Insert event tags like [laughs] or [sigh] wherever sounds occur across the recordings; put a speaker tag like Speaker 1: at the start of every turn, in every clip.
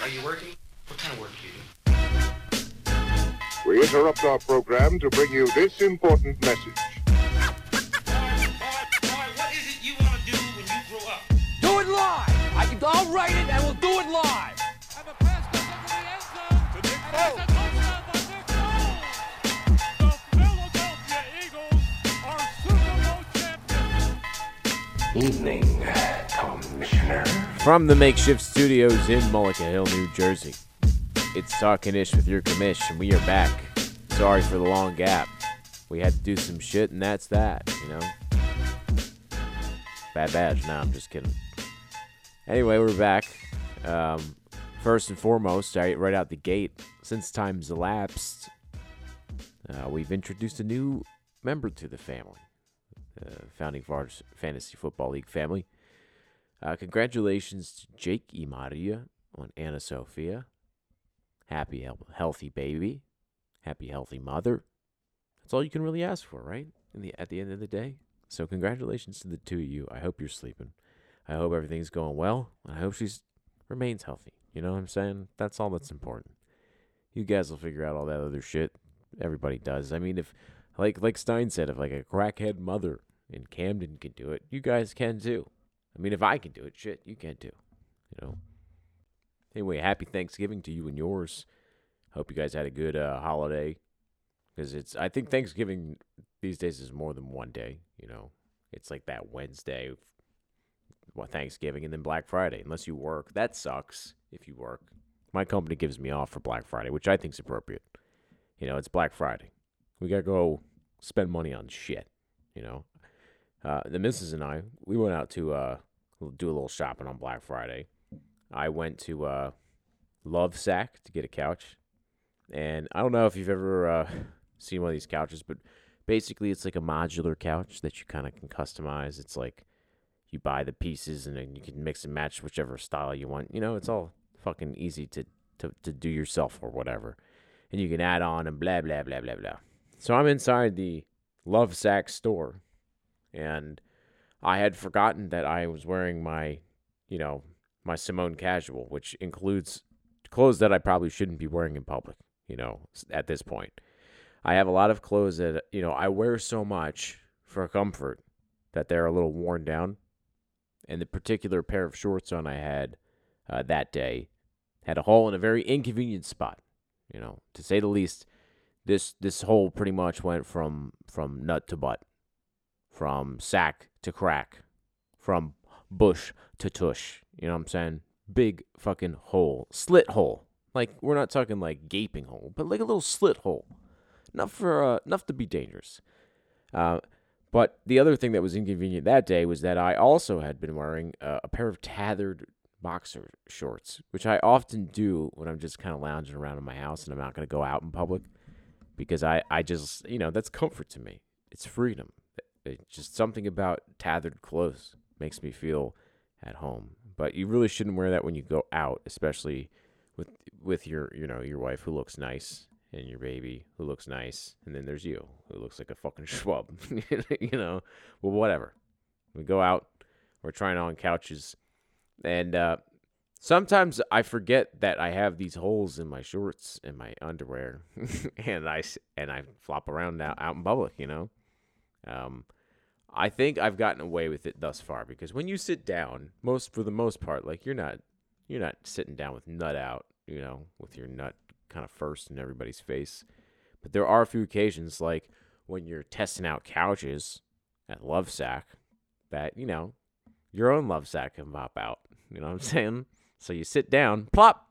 Speaker 1: Are you working? What kind of work do you do?
Speaker 2: We interrupt our program to bring you this important message.
Speaker 1: what is it you want to do when you grow up?
Speaker 3: Do it live. I can. I'll write it, and we'll do it live.
Speaker 4: And the pass goes into the end zone. And it's a touchdown by Nick Foles. The Philadelphia Eagles are Super Bowl champions.
Speaker 5: Evening, Commissioner.
Speaker 6: From the makeshift studios in Mullica Hill, New Jersey, it's Talking Ish with your commish, and we are back. Sorry for the long gap. We had to do some shit, and that's that, you know? Bad badge. Nah, I'm just kidding. Anyway, we're back. Um, first and foremost, right, right out the gate, since time's elapsed, uh, we've introduced a new member to the family, uh, Founding Fantasy Football League family. Uh, congratulations to Jake Imaria on Anna Sophia. Happy, health- healthy baby. Happy, healthy mother. That's all you can really ask for, right? In the at the end of the day. So congratulations to the two of you. I hope you're sleeping. I hope everything's going well. I hope she's remains healthy. You know what I'm saying? That's all that's important. You guys will figure out all that other shit. Everybody does. I mean, if like like Stein said, if like a crackhead mother in Camden can do it, you guys can too. I mean, if I can do it, shit, you can too. You know. Anyway, happy Thanksgiving to you and yours. Hope you guys had a good uh, holiday. Because it's, I think Thanksgiving these days is more than one day. You know, it's like that Wednesday, Thanksgiving, and then Black Friday. Unless you work, that sucks. If you work, my company gives me off for Black Friday, which I think is appropriate. You know, it's Black Friday. We gotta go spend money on shit. You know, uh, the missus and I, we went out to uh, do a little shopping on Black Friday. I went to uh, Lovesac to get a couch, and I don't know if you've ever uh, seen one of these couches, but basically it's like a modular couch that you kind of can customize. It's like you buy the pieces and then you can mix and match whichever style you want. You know, it's all fucking easy to to, to do yourself or whatever, and you can add on and blah blah blah blah blah. So I'm inside the Lovesac store and I had forgotten that I was wearing my, you know, my Simone casual, which includes clothes that I probably shouldn't be wearing in public, you know, at this point. I have a lot of clothes that, you know, I wear so much for comfort that they're a little worn down. And the particular pair of shorts on I had uh, that day had a hole in a very inconvenient spot, you know, to say the least. This this hole pretty much went from from nut to butt from sack to crack, from bush to tush. You know what I'm saying? Big fucking hole, slit hole. Like we're not talking like gaping hole, but like a little slit hole, enough for uh, enough to be dangerous. Uh, but the other thing that was inconvenient that day was that I also had been wearing uh, a pair of tethered boxer shorts, which I often do when I'm just kind of lounging around in my house and I'm not going to go out in public because I, I just, you know, that's comfort to me. It's freedom. Just something about tethered clothes makes me feel at home. But you really shouldn't wear that when you go out, especially with with your, you know, your wife who looks nice and your baby who looks nice, and then there's you who looks like a fucking [laughs] schwab. [laughs] you know, well, whatever. We go out, we're trying on couches, and uh, sometimes I forget that I have these holes in my shorts and my underwear, [laughs] and I and I flop around out, out in public. You know, um, I think I've gotten away with it thus far because when you sit down, most for the most part, like you're not you're not sitting down with nut out, you know, with your nut kind of first in everybody's face. But there are a few occasions, like when you're testing out couches at Lovesac, that you know your own love sack can pop out. You know what I'm saying? So you sit down, plop.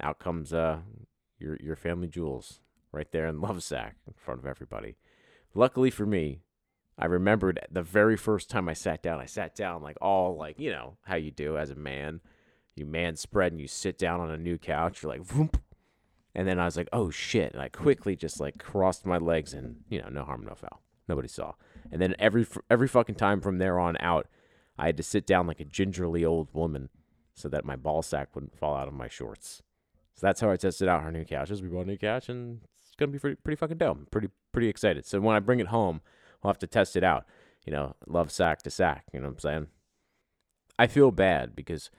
Speaker 6: Out comes uh your your family jewels right there in love sack in front of everybody. Luckily for me, I remembered the very first time I sat down. I sat down like all like you know how you do as a man. You man spread and you sit down on a new couch. You're like, Vroom. and then I was like, oh shit! And I quickly just like crossed my legs and you know no harm no foul. Nobody saw. And then every every fucking time from there on out, I had to sit down like a gingerly old woman so that my ball sack wouldn't fall out of my shorts. So that's how I tested out her new couches. We bought a new couch, and it's gonna be pretty, pretty fucking dope. Pretty pretty excited. So when I bring it home, we'll have to test it out. You know, love sack to sack. You know what I'm saying? I feel bad because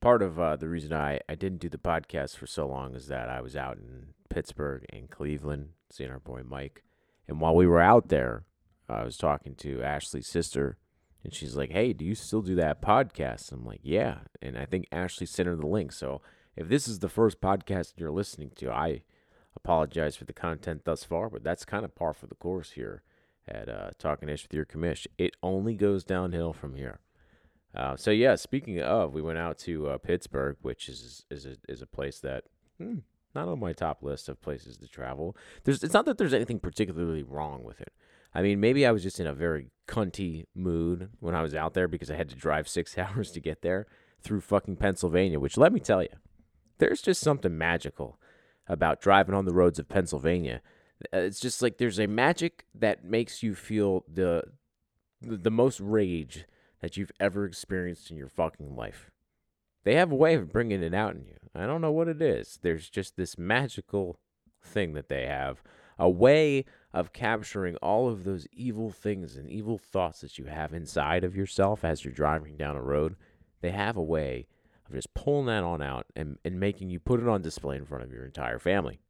Speaker 6: part of uh, the reason I, I didn't do the podcast for so long is that I was out in Pittsburgh and Cleveland seeing our boy Mike. And while we were out there, I was talking to Ashley's sister, and she's like, Hey, do you still do that podcast? I'm like, Yeah. And I think Ashley sent her the link. So if this is the first podcast you're listening to, I apologize for the content thus far, but that's kind of par for the course here at uh, Talking Ish with your commish. It only goes downhill from here. Uh, so yeah, speaking of, we went out to uh, Pittsburgh, which is is a, is a place that hmm, not on my top list of places to travel. There's it's not that there's anything particularly wrong with it. I mean, maybe I was just in a very cunty mood when I was out there because I had to drive [laughs] six hours to get there through fucking Pennsylvania. Which let me tell you, there's just something magical about driving on the roads of Pennsylvania. Uh, It's just like there's a magic that makes you feel the the, most rage that you've ever experienced in your fucking life. They have a way of bringing it out in you. I don't know what it is. There's just this magical thing that they have, a way of capturing all of those evil things and evil thoughts that you have inside of yourself as you're driving down a road. They have a way of just pulling that on out and, and making you put it on display in front of your entire family.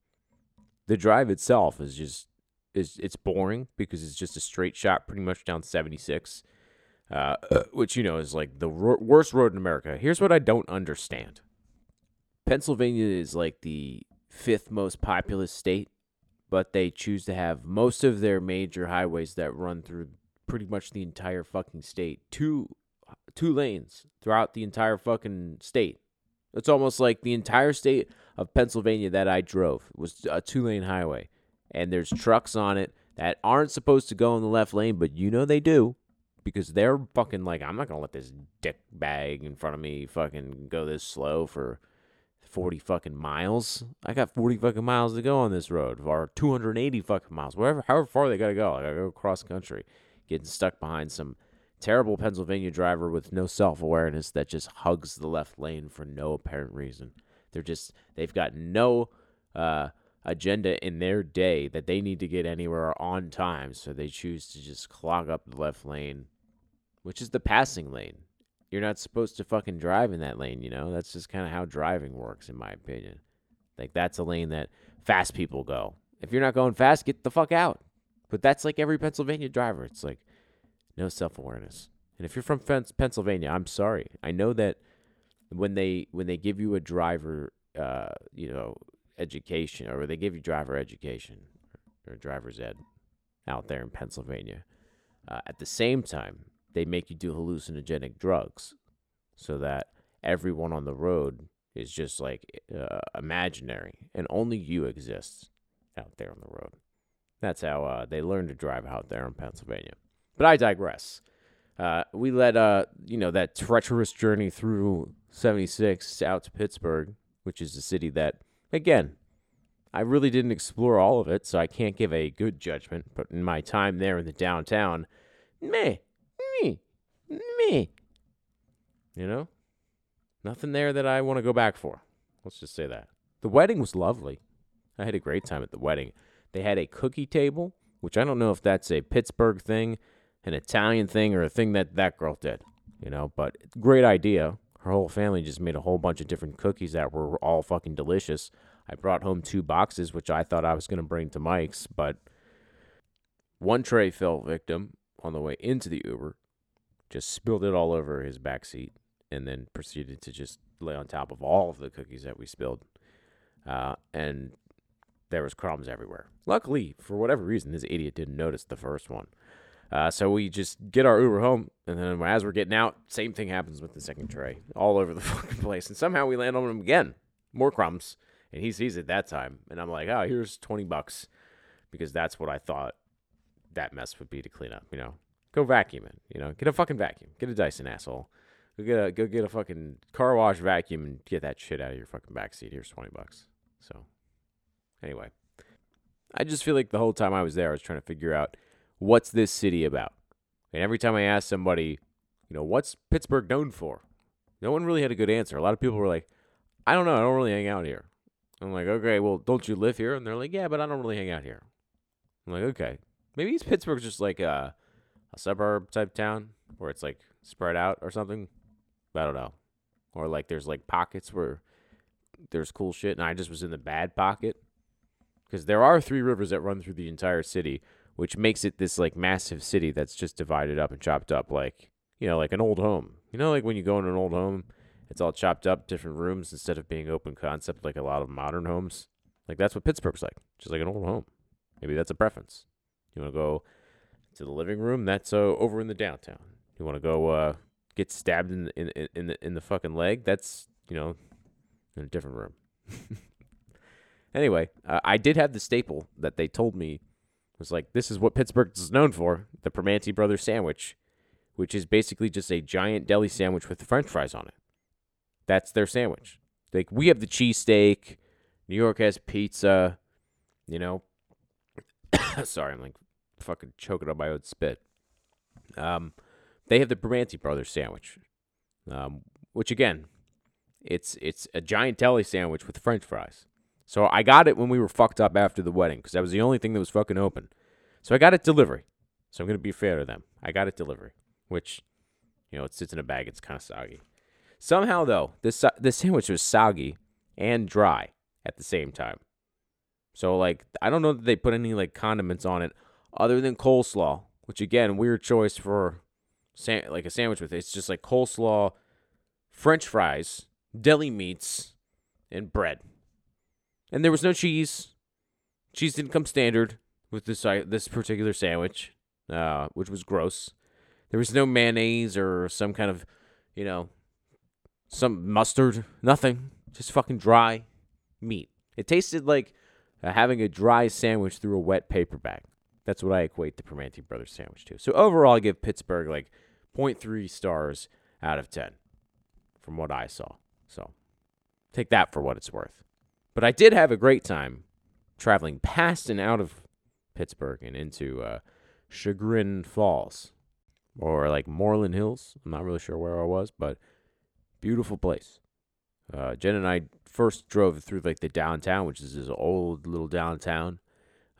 Speaker 6: The drive itself is just is it's boring because it's just a straight shot pretty much down 76 uh, which you know is like the worst road in America. Here's what I don't understand: Pennsylvania is like the fifth most populous state, but they choose to have most of their major highways that run through pretty much the entire fucking state two two lanes throughout the entire fucking state. It's almost like the entire state of Pennsylvania that I drove was a two lane highway, and there's trucks on it that aren't supposed to go in the left lane, but you know they do because they're fucking like, I'm not gonna let this dick bag in front of me fucking go this slow for 40 fucking miles. I got 40 fucking miles to go on this road, or 280 fucking miles, wherever, however far they gotta go. I gotta go cross country, getting stuck behind some terrible Pennsylvania driver with no self awareness that just hugs the left lane for no apparent reason. They're just, they've got no, uh, agenda in their day that they need to get anywhere on time, so they choose to just clog up the left lane, which is the passing lane. You're not supposed to fucking drive in that lane, you know? That's just kind of how driving works, in my opinion. Like, that's a lane that fast people go. If you're not going fast, get the fuck out. But that's like every Pennsylvania driver. It's like no self awareness. And if you're from Pennsylvania, I'm sorry. I know that when they when they give you a driver, uh, you know, education, or they give you driver education or driver's ed out there in Pennsylvania, uh, at the same time they make you do hallucinogenic drugs, so that everyone on the road is just like uh, imaginary, and only you exist out there on the road. That's how uh, they learn to drive out there in Pennsylvania. But I digress. Uh, we led, uh, you know, that treacherous journey through 76 out to Pittsburgh, which is a city that, again, I really didn't explore all of it, so I can't give a good judgment. But in my time there in the downtown, meh, me, me, you know, nothing there that I want to go back for. Let's just say that. The wedding was lovely. I had a great time at the wedding. They had a cookie table, which I don't know if that's a Pittsburgh thing, an Italian thing, or a thing that that girl did, you know, but great idea. Her whole family just made a whole bunch of different cookies that were all fucking delicious. I brought home two boxes, which I thought I was going to bring to Mike's, but one tray fell victim on the way into the Uber, just spilled it all over his back seat, and then proceeded to just lay on top of all of the cookies that we spilled. Uh, and there was crumbs everywhere. Luckily, for whatever reason, this idiot didn't notice the first one. Uh, so we just get our Uber home, and then as we're getting out, same thing happens with the second tray, all over the [laughs] fucking place, and somehow we land on him again, more crumbs, and he sees it that time, and I'm like, oh, here's twenty bucks, because that's what I thought that mess would be to clean up. You know, go vacuum it. You know, get a fucking vacuum, get a Dyson asshole, go get a go get a fucking car wash vacuum and get that shit out of your fucking backseat. Here's twenty bucks. So, anyway, I just feel like the whole time I was there, I was trying to figure out what's this city about. And every time I asked somebody, you know, what's Pittsburgh known for? No one really had a good answer. A lot of people were like, I don't know, I don't really hang out here. I'm like, okay, well, don't you live here? And they're like, yeah, but I don't really hang out here. I'm like, okay. Maybe Pittsburgh's just like a, a suburb type town where it's like spread out or something. I don't know. or like there's like pockets where there's cool shit, and I just was in the bad pocket because there are three rivers that run through the entire city, which makes it this like massive city that's just divided up and chopped up, like you know, like an old home. You know, like when you go in an old home, it's all chopped up, different rooms instead of being open concept like a lot of modern homes. Like that's what Pittsburgh's like, just like an old home. Maybe that's a preference. You want to go to the living room? That's uh, over in the downtown. You want to go uh, get stabbed in in in in the, in the fucking leg? That's you know in a different room. [laughs] anyway, uh, I did have the staple that they told me was like this is what Pittsburgh is known for: the Primanti Brothers sandwich, which is basically just a giant deli sandwich with French fries on it. That's their sandwich. Like we have the cheesesteak. New York has pizza. You know. [coughs] Sorry, I'm like fucking choking on my own spit. Um, they have the Primanti Brothers sandwich, um, which again, it's it's a giant deli sandwich with French fries. So I got it when we were fucked up after the wedding because that was the only thing that was fucking open. So I got it delivery. So I'm gonna be fair to them. I got it delivery, which you know it sits in a bag. It's kind of soggy. Somehow though, this this sandwich was soggy and dry at the same time. So like I don't know that they put any like condiments on it other than coleslaw, which again weird choice for sa- like a sandwich with it. It's just like coleslaw, French fries, deli meats, and bread. And there was no cheese. Cheese didn't come standard with this uh, this particular sandwich, uh, which was gross. There was no mayonnaise or some kind of, you know, some mustard. Nothing. Just fucking dry meat. It tasted like uh, having a dry sandwich through a wet paper bag. That's what I equate the Primanti Brothers sandwich to. So overall, I give Pittsburgh like 0.3 stars out of 10 from what I saw. So take that for what it's worth. But I did have a great time traveling past and out of Pittsburgh and into uh, Chagrin Falls or like Moreland Hills. I'm not really sure where I was, but beautiful place. Uh, Jen and I first drove through like the downtown, which is this old little downtown.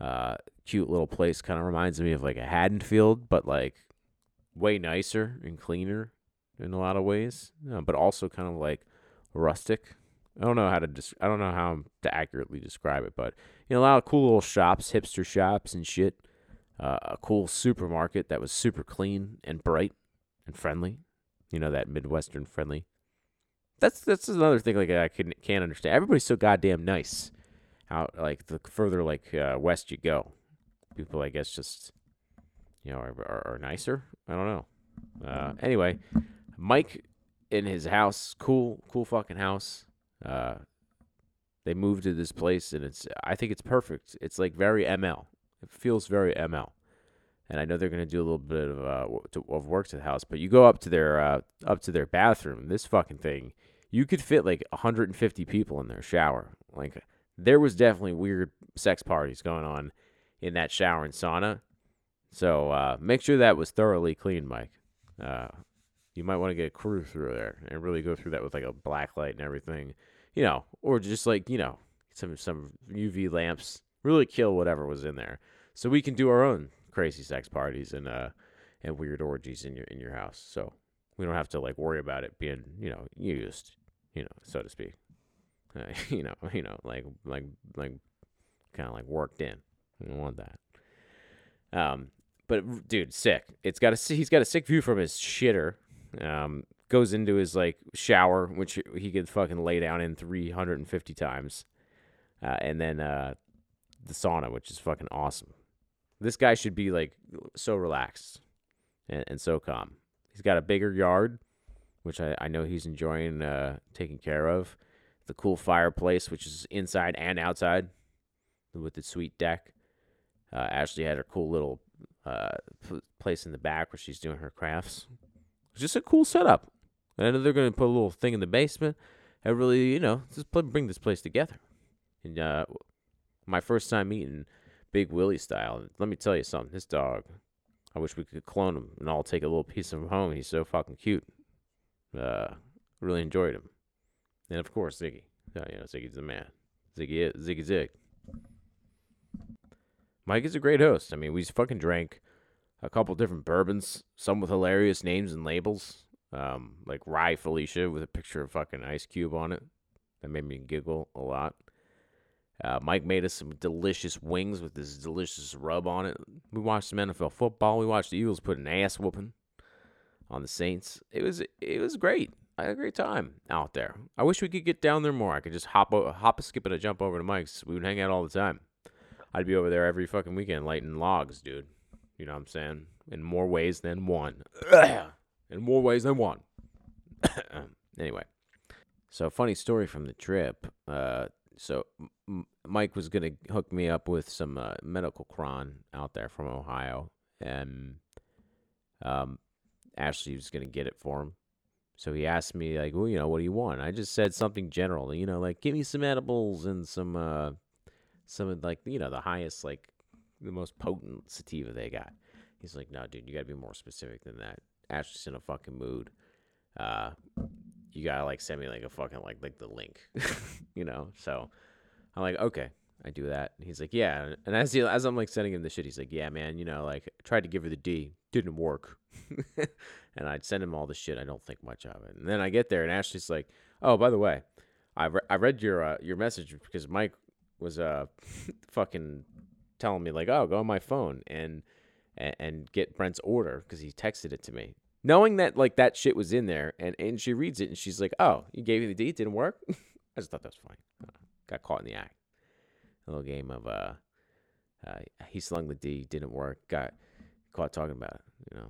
Speaker 6: Uh, cute little place. Kind of reminds me of like a Haddonfield, but like way nicer and cleaner in a lot of ways. Uh, but also kind of like rustic. I don't know how to des- I don't know how to accurately describe it, but you know a lot of cool little shops, hipster shops and shit. Uh, a cool supermarket that was super clean and bright and friendly. You know that midwestern friendly. That's that's another thing like I can can't understand. Everybody's so goddamn nice. Out like the further like uh, west you go, people I guess just you know are, are, are nicer. I don't know. Uh, anyway, Mike in his house, cool cool fucking house. Uh, they moved to this place and it's I think it's perfect. It's like very ML. It feels very ML. And I know they're gonna do a little bit of uh to, of work to the house, but you go up to their uh up to their bathroom. This fucking thing, you could fit like 150 people in their shower. Like there was definitely weird sex parties going on in that shower and sauna. So uh, make sure that was thoroughly clean, Mike. Uh, you might want to get a crew through there and really go through that with like a black light and everything, you know, or just like you know some some UV lamps. Really kill whatever was in there, so we can do our own crazy sex parties and uh and weird orgies in your in your house. So we don't have to like worry about it being you know used, you know, so to speak. Uh, [laughs] you know, you know, like like like kind of like worked in. We don't want that. Um, but dude, sick. It's got a he's got a sick view from his shitter. Um, goes into his like shower, which he could fucking lay down in 350 times, uh, and then uh, the sauna, which is fucking awesome. This guy should be like so relaxed and, and so calm. He's got a bigger yard, which I, I know he's enjoying uh, taking care of. The cool fireplace, which is inside and outside, with the sweet deck. Uh, Ashley had her cool little uh, place in the back where she's doing her crafts. Just a cool setup. And I know they're going to put a little thing in the basement. I really, you know, just bring this place together. And uh, my first time meeting Big Willie style. Let me tell you something. This dog, I wish we could clone him and all take a little piece of him home. He's so fucking cute. Uh, really enjoyed him. And of course, Ziggy. Uh, you know, Ziggy's the man. Ziggy Ziggy Zig. Mike is a great host. I mean, we fucking drank a couple different bourbons, some with hilarious names and labels. um, like Rye Felicia with a picture of fucking Ice Cube on it. That made me giggle a lot. Uh, Mike made us some delicious wings with this delicious rub on it. We watched some NFL football. We watched the Eagles put an ass whooping on the Saints. It was it was great. I had a great time out there. I wish we could get down there more. I could just hop o- hop a skip and a jump over to Mike's. We would hang out all the time. I'd be over there every fucking weekend lighting logs, dude. You know what I'm saying? In more ways than one. [coughs] In more ways than one. [coughs] anyway, so funny story from the trip. Uh, so M- Mike was gonna hook me up with some uh, medical cron out there from Ohio, and um, Ashley was gonna get it for him. So he asked me like, well, you know, what do you want? I just said something general, you know, like give me some edibles and some uh, some of like you know the highest like the most potent sativa they got. He's like, no, dude, you gotta be more specific than that. Ash Ashley's in a fucking mood. Uh, you gotta like send me like a fucking like like the link, [laughs] you know. So I'm like, okay, I do that. And he's like, yeah. And as he, as I'm like sending him the shit, he's like, yeah, man, you know, like tried to give her the D, didn't work. [laughs] and I'd send him all the shit. I don't think much of it. And then I get there, and Ashley's like, oh, by the way, I re- I read your uh, your message because Mike was uh [laughs] fucking telling me like, oh, go on my phone and and, get Brent's order because he texted it to me. Knowing that like that shit was in there, and, and she reads it and she's like, "Oh, you gave me the D, didn't work." [laughs] I just thought that was funny. Uh, got caught in the act. A little game of uh, uh, he slung the D, didn't work. Got caught talking about it. You know,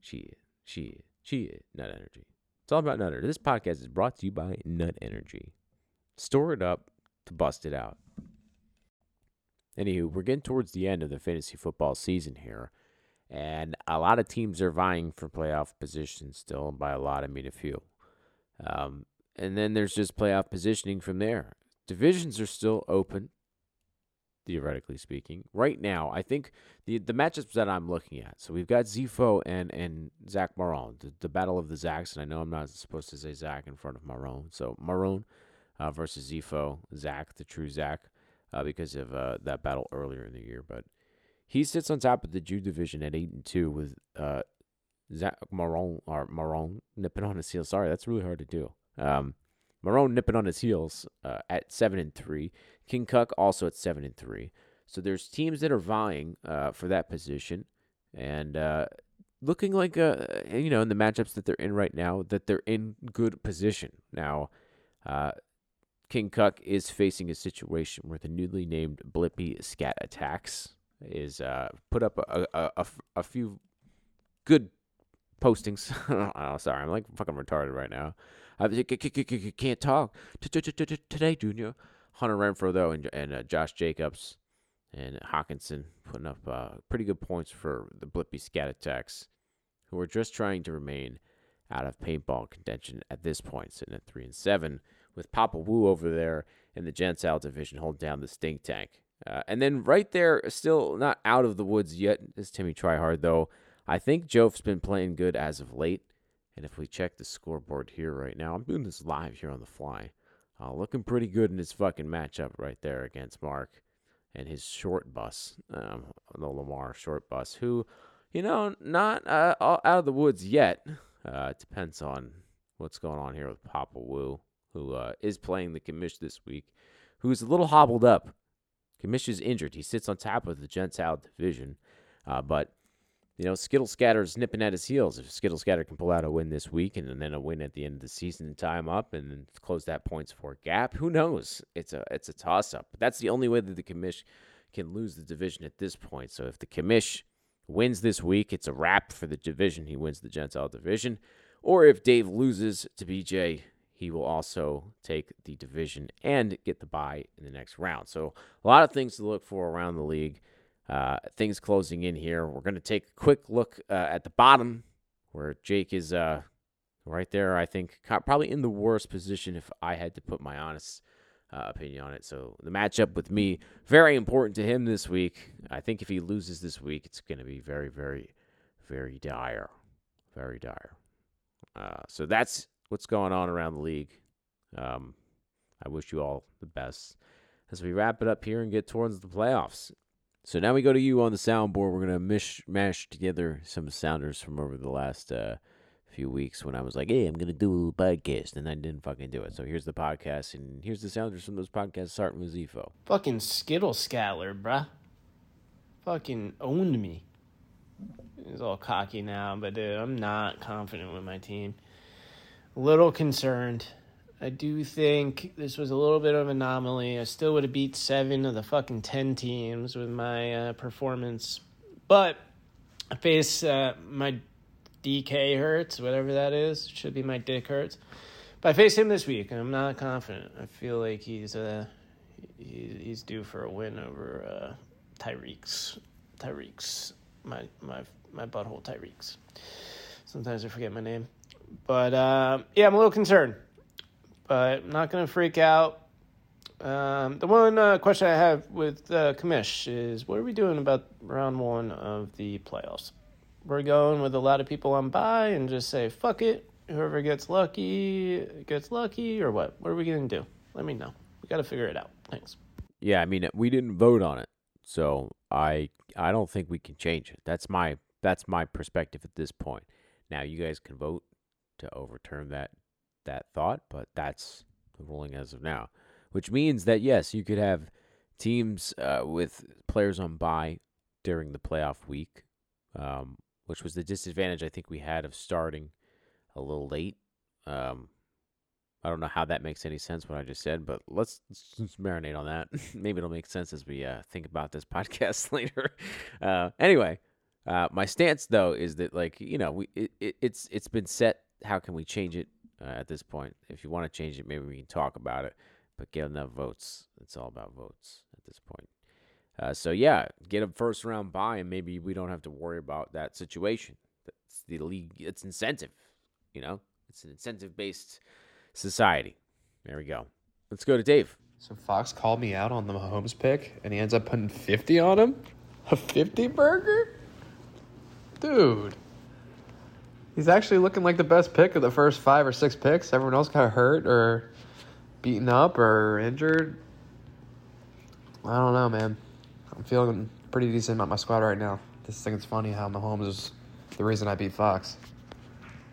Speaker 6: she, she, she, nut energy. It's all about nut energy. This podcast is brought to you by Nut Energy. Store it up to bust it out. Anywho, we're getting towards the end of the fantasy football season here, and a lot of teams are vying for playoff positions still. And by a lot, I mean a few. Um, and then there's just playoff positioning from there. Divisions are still open, theoretically speaking. Right now, I think the the matchups that I'm looking at. So we've got Zifo and and Zach Marone, the, the battle of the Zacks. And I know I'm not supposed to say Zach in front of Marone. So Marone uh, versus Zifo, Zach, the true Zach, uh, because of uh, that battle earlier in the year. But he sits on top of the Jew division at eight and two with uh, Zach Marone or Marone nipping on his heels. Sorry, that's really hard to do. Um, Marone nipping on his heels uh, at seven and three. King Cuck also at seven and three. So there's teams that are vying uh, for that position, and uh, looking like uh, you know in the matchups that they're in right now that they're in good position. Now, uh, King Cuck is facing a situation where the newly named Blippy Scat Attacks is uh, put up a, a, a, a few good postings. [laughs] oh, sorry, I'm like fucking retarded right now. I can't talk today, Junior. Hunter Renfrow though, and and uh, Josh Jacobs and Hockenson putting up uh, pretty good points for the Blippy Scat Attacks, who are just trying to remain out of paintball contention at this point, sitting at three and seven, with Papa Wu over there in the Gentile division holding down the stink tank. Uh, and then right there, still not out of the woods yet, is Timmy Tryhard though. I think Joe's been playing good as of late. And if we check the scoreboard here right now, I'm doing this live here on the fly. Uh, looking pretty good in his fucking matchup right there against Mark and his short bus, um, the Lamar short bus, who, you know, not uh, out of the woods yet. Uh, it depends on what's going on here with Papa Wu, who uh, is playing the commish this week, who's a little hobbled up. Commish is injured. He sits on top of the Gentile division, uh, but you know, Skittle Scatter's nipping at his heels. If Skittle Scatter can pull out a win this week and, then a win at the end of the season and tie him up and then close that points for gap, who knows? It's a it's a toss up. That's the only way that the commish can lose the division at this point. So if the commish wins this week, it's a wrap for the division. He wins the Gentile division. Or if Dave loses to BJ, he will also take the division and get the bye in the next round. So a lot of things to look for around the league. Uh, things closing in here. We're going to take a quick look uh, at the bottom where Jake is uh, right there, I think, probably in the worst position if I had to put my honest uh, opinion on it. So the matchup with me, very important to him this week. I think if he loses this week, it's going to be very, very, very dire. Very dire. Uh, so that's what's going on around the league. Um, I wish you all the best as we wrap it up here and get towards the playoffs. So now we go to you on the soundboard. We're gonna mish mash together some sounders from over the last uh, few weeks when I was like, "Hey, I'm gonna do a podcast," and I didn't fucking do it. So here's the podcast, and here's the sounders from those podcasts starting with Zifo.
Speaker 7: Fucking Skittle Scattler, bruh. Fucking owned me. He's all cocky now, but dude, I'm not confident with my team. Little concerned. I do think this was a little bit of an anomaly. I still would have beat seven of the fucking ten teams with my uh, performance, but I face uh, my DK hurts, whatever that is. Should be my dick hurts. But I face him this week, and I'm not confident. I feel like he's uh, he, he's due for a win over uh, Tyreek's. Tyreek's my my my butthole Tyreek's. Sometimes I forget my name, but uh, yeah, I'm a little concerned. But I'm not gonna freak out. Um, the one uh, question I have with uh, Kamish is, what are we doing about round one of the playoffs? We're going with a lot of people on by and just say fuck it. Whoever gets lucky gets lucky, or what? What are we gonna do? Let me know. We got to figure it out. Thanks.
Speaker 6: Yeah, I mean, we didn't vote on it, so I I don't think we can change it. That's my that's my perspective at this point. Now, you guys can vote to overturn that that thought, but that's the ruling as of now, which means that yes, you could have teams uh, with players on bye during the playoff week, um, which was the disadvantage I think we had of starting a little late. Um, I don't know how that makes any sense what I just said, but let's, let's marinate on that. [laughs] Maybe it'll make sense as we uh, think about this [laughs] podcast [laughs] later. Uh, anyway, uh, my stance though is that like you know we it, it, it's it's been set. How can we change it uh, at this point? If you want to change it, maybe we can talk about it. But get enough votes. It's all about votes at this point. Uh, so yeah, get a first round buy, and maybe we don't have to worry about that situation. That's the league. It's incentive. You know, it's an incentive based society. There we go. Let's go to Dave.
Speaker 8: So Fox called me out on the Mahomes pick, and he ends up putting 50 on him? A 50 burger? Dude. He's actually looking like the best pick of the first five or six picks. Everyone else got hurt or beaten up or injured. I don't know, man. I'm feeling pretty decent about my squad right now. Just think it's funny how Mahomes is the reason I beat Fox.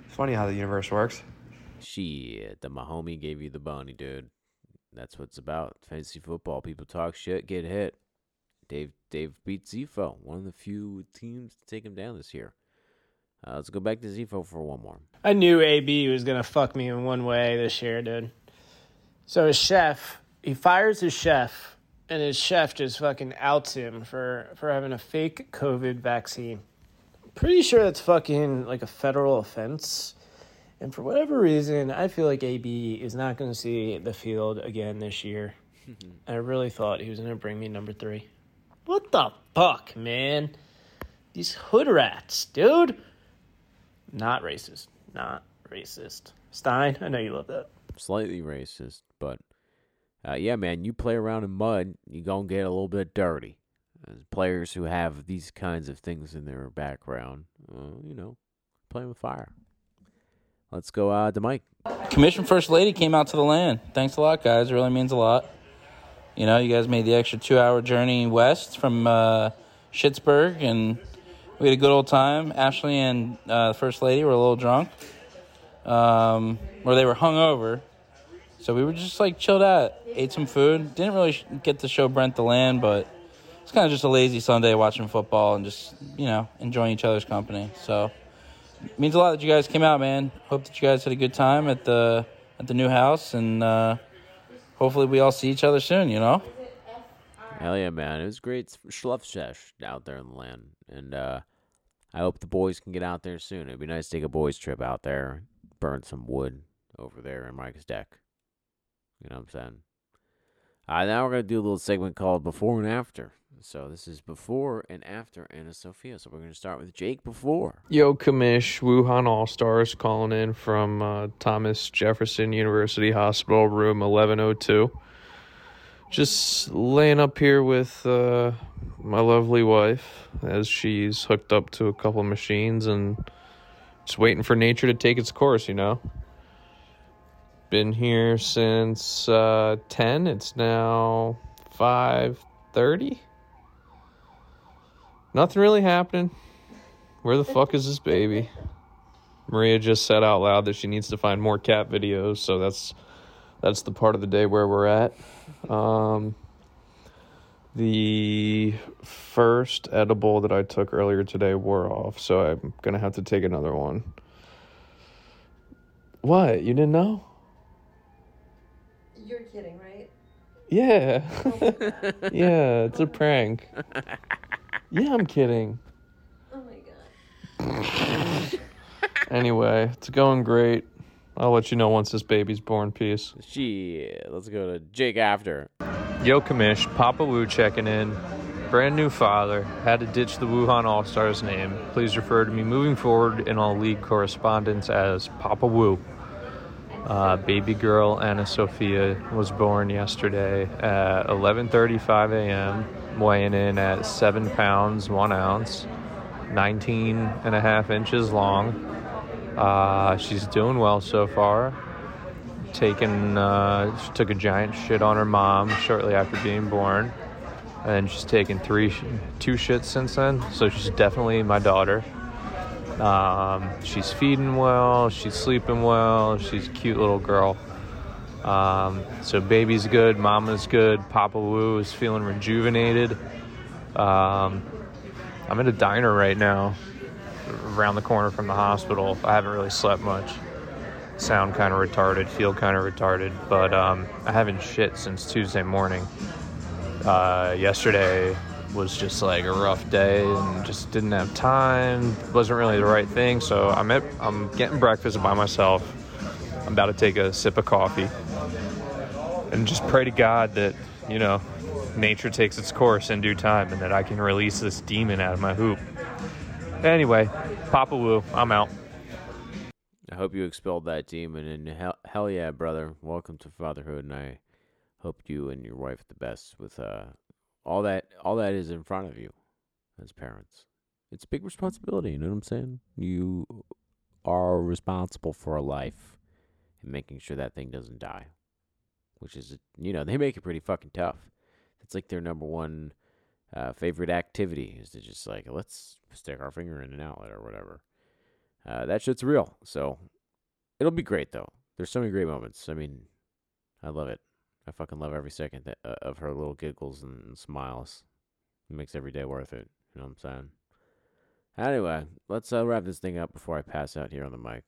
Speaker 8: Funny how the universe works.
Speaker 6: Shit, the Mahomie gave you the bony, dude. That's what it's about. Fantasy football. People talk shit, get hit. Dave Dave beat Zifo, one of the few teams to take him down this year. Uh, let's go back to Zifo for one more.
Speaker 7: I knew AB was gonna fuck me in one way this year, dude. So his chef, he fires his chef, and his chef just fucking outs him for for having a fake COVID vaccine. Pretty sure that's fucking like a federal offense. And for whatever reason, I feel like AB is not going to see the field again this year. [laughs] I really thought he was going to bring me number three. What the fuck, man? These hood rats, dude. Not racist. Not racist. Stein, I know you love that.
Speaker 6: Slightly racist, but uh, yeah, man, you play around in mud, you gonna get a little bit dirty. As players who have these kinds of things in their background, uh, you know, playing with fire. Let's go uh, to Mike.
Speaker 9: Commission First Lady came out to the land. Thanks a lot, guys. It really means a lot. You know, you guys made the extra two hour journey west from uh, Schittsburg, and we had a good old time. Ashley and uh, First Lady were a little drunk, um, or they were hungover. So we were just like chilled out, ate some food. Didn't really get to show Brent the land, but it's kind of just a lazy Sunday watching football and just, you know, enjoying each other's company. So it means a lot that you guys came out, man. Hope that you guys had a good time at the at the new house, and uh, hopefully we all see each other soon. You know.
Speaker 6: Hell yeah, man! It was great schluff sesh out there in the land, and uh, I hope the boys can get out there soon. It'd be nice to take a boys trip out there, burn some wood over there in Mike's deck. You know what I'm saying? Uh, now we're gonna do a little segment called Before and After. So this is before and after Anna Sophia. So we're gonna start with Jake before.
Speaker 8: Yo, Kamish, Wuhan All Stars calling in from uh, Thomas Jefferson University Hospital, room 1102. Just laying up here with uh, my lovely wife as she's hooked up to a couple machines and just waiting for nature to take its course, you know. Been here since uh, 10. It's now 5.30. Nothing really happening. Where the fuck is this baby? Maria just said out loud that she needs to find more cat videos, so that's that's the part of the day where we're at. Um, the first edible that I took earlier today wore off, so I'm gonna have to take another one. What? You didn't know?
Speaker 10: You're kidding, right?
Speaker 8: Yeah. [laughs] Yeah, it's a prank. Yeah, I'm kidding.
Speaker 10: Oh my god. [laughs]
Speaker 8: Anyway, it's going great. I'll let you know once this baby's born. Peace.
Speaker 6: Shit. Let's go to Jake after.
Speaker 8: Yo, Kamish, Papa Wu checking in. Brand new father. Had to ditch the Wuhan All Stars name. Please refer to me moving forward in all league correspondence as Papa Wu. Uh, baby girl Anna Sophia was born yesterday at 11:35 a.m., weighing in at seven pounds one ounce, 19 and a half inches long. Uh, she's doing well so far. Taken uh, she took a giant shit on her mom shortly after being born. And she's taken three two shits since then. So she's definitely my daughter. Um, she's feeding well she's sleeping well she's a cute little girl. Um, so baby's good mama's good papa Wu is feeling rejuvenated. Um, i'm in a diner right now around the corner from the hospital i haven't really slept much sound kind of retarded, feel kind of retarded, but um, I haven't shit since Tuesday morning. Uh, yesterday was just like a rough day and just didn't have time. wasn't really the right thing, so I'm at, I'm getting breakfast by myself. I'm about to take a sip of coffee and just pray to God that you know nature takes its course in due time and that I can release this demon out of my hoop. Anyway, Papa Wu, I'm out.
Speaker 6: I hope you expelled that demon, and hell, hell yeah, brother. Welcome to fatherhood, and I hope you and your wife the best with uh, all that all that is in front of you as parents. It's a big responsibility, you know what I'm saying? You are responsible for a life and making sure that thing doesn't die, which is, you know, they make it pretty fucking tough. It's like their number one uh, favorite activity is to just like, let's stick our finger in an outlet or whatever. Uh, that shit's real. So it'll be great though. There's so many great moments. I mean, I love it. I fucking love every second that, uh, of her little giggles and smiles. It makes every day worth it. You know what I'm saying? Anyway, let's uh, wrap this thing up before I pass out here on the mic.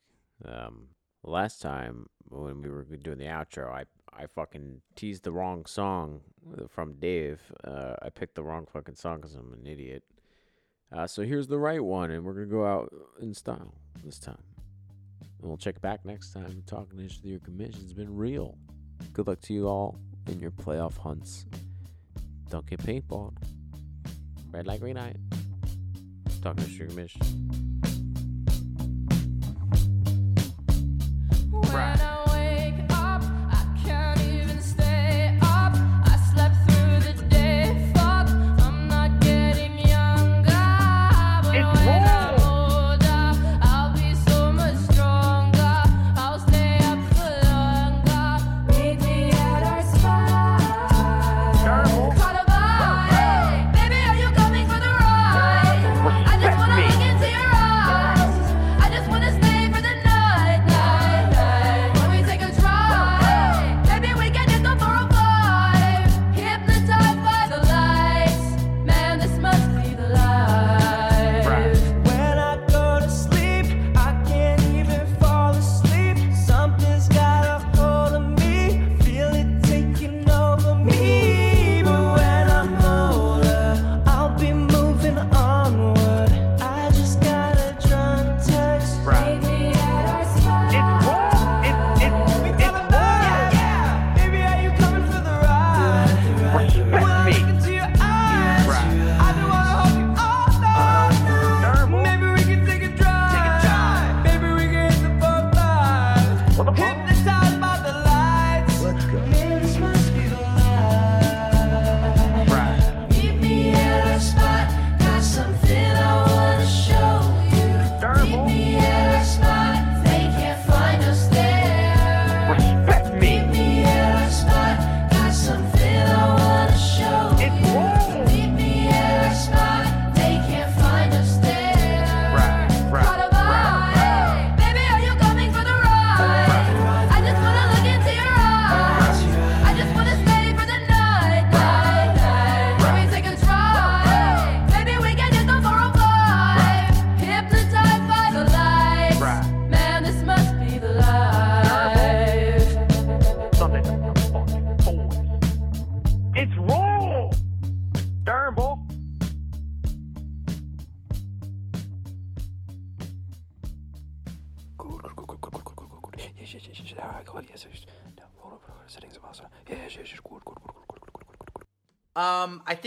Speaker 6: Um, last time when we were doing the outro, I I fucking teased the wrong song from Dave. Uh, I picked the wrong fucking song because I'm an idiot. Uh, so here's the right one, and we're gonna go out in style this time. And we'll check back next time. Talking to your commission's been real. Good luck to you all in your playoff hunts. Don't get paintballed. Red light, green light. Talking to your commission.
Speaker 11: When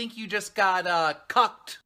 Speaker 12: think you just got uh, cucked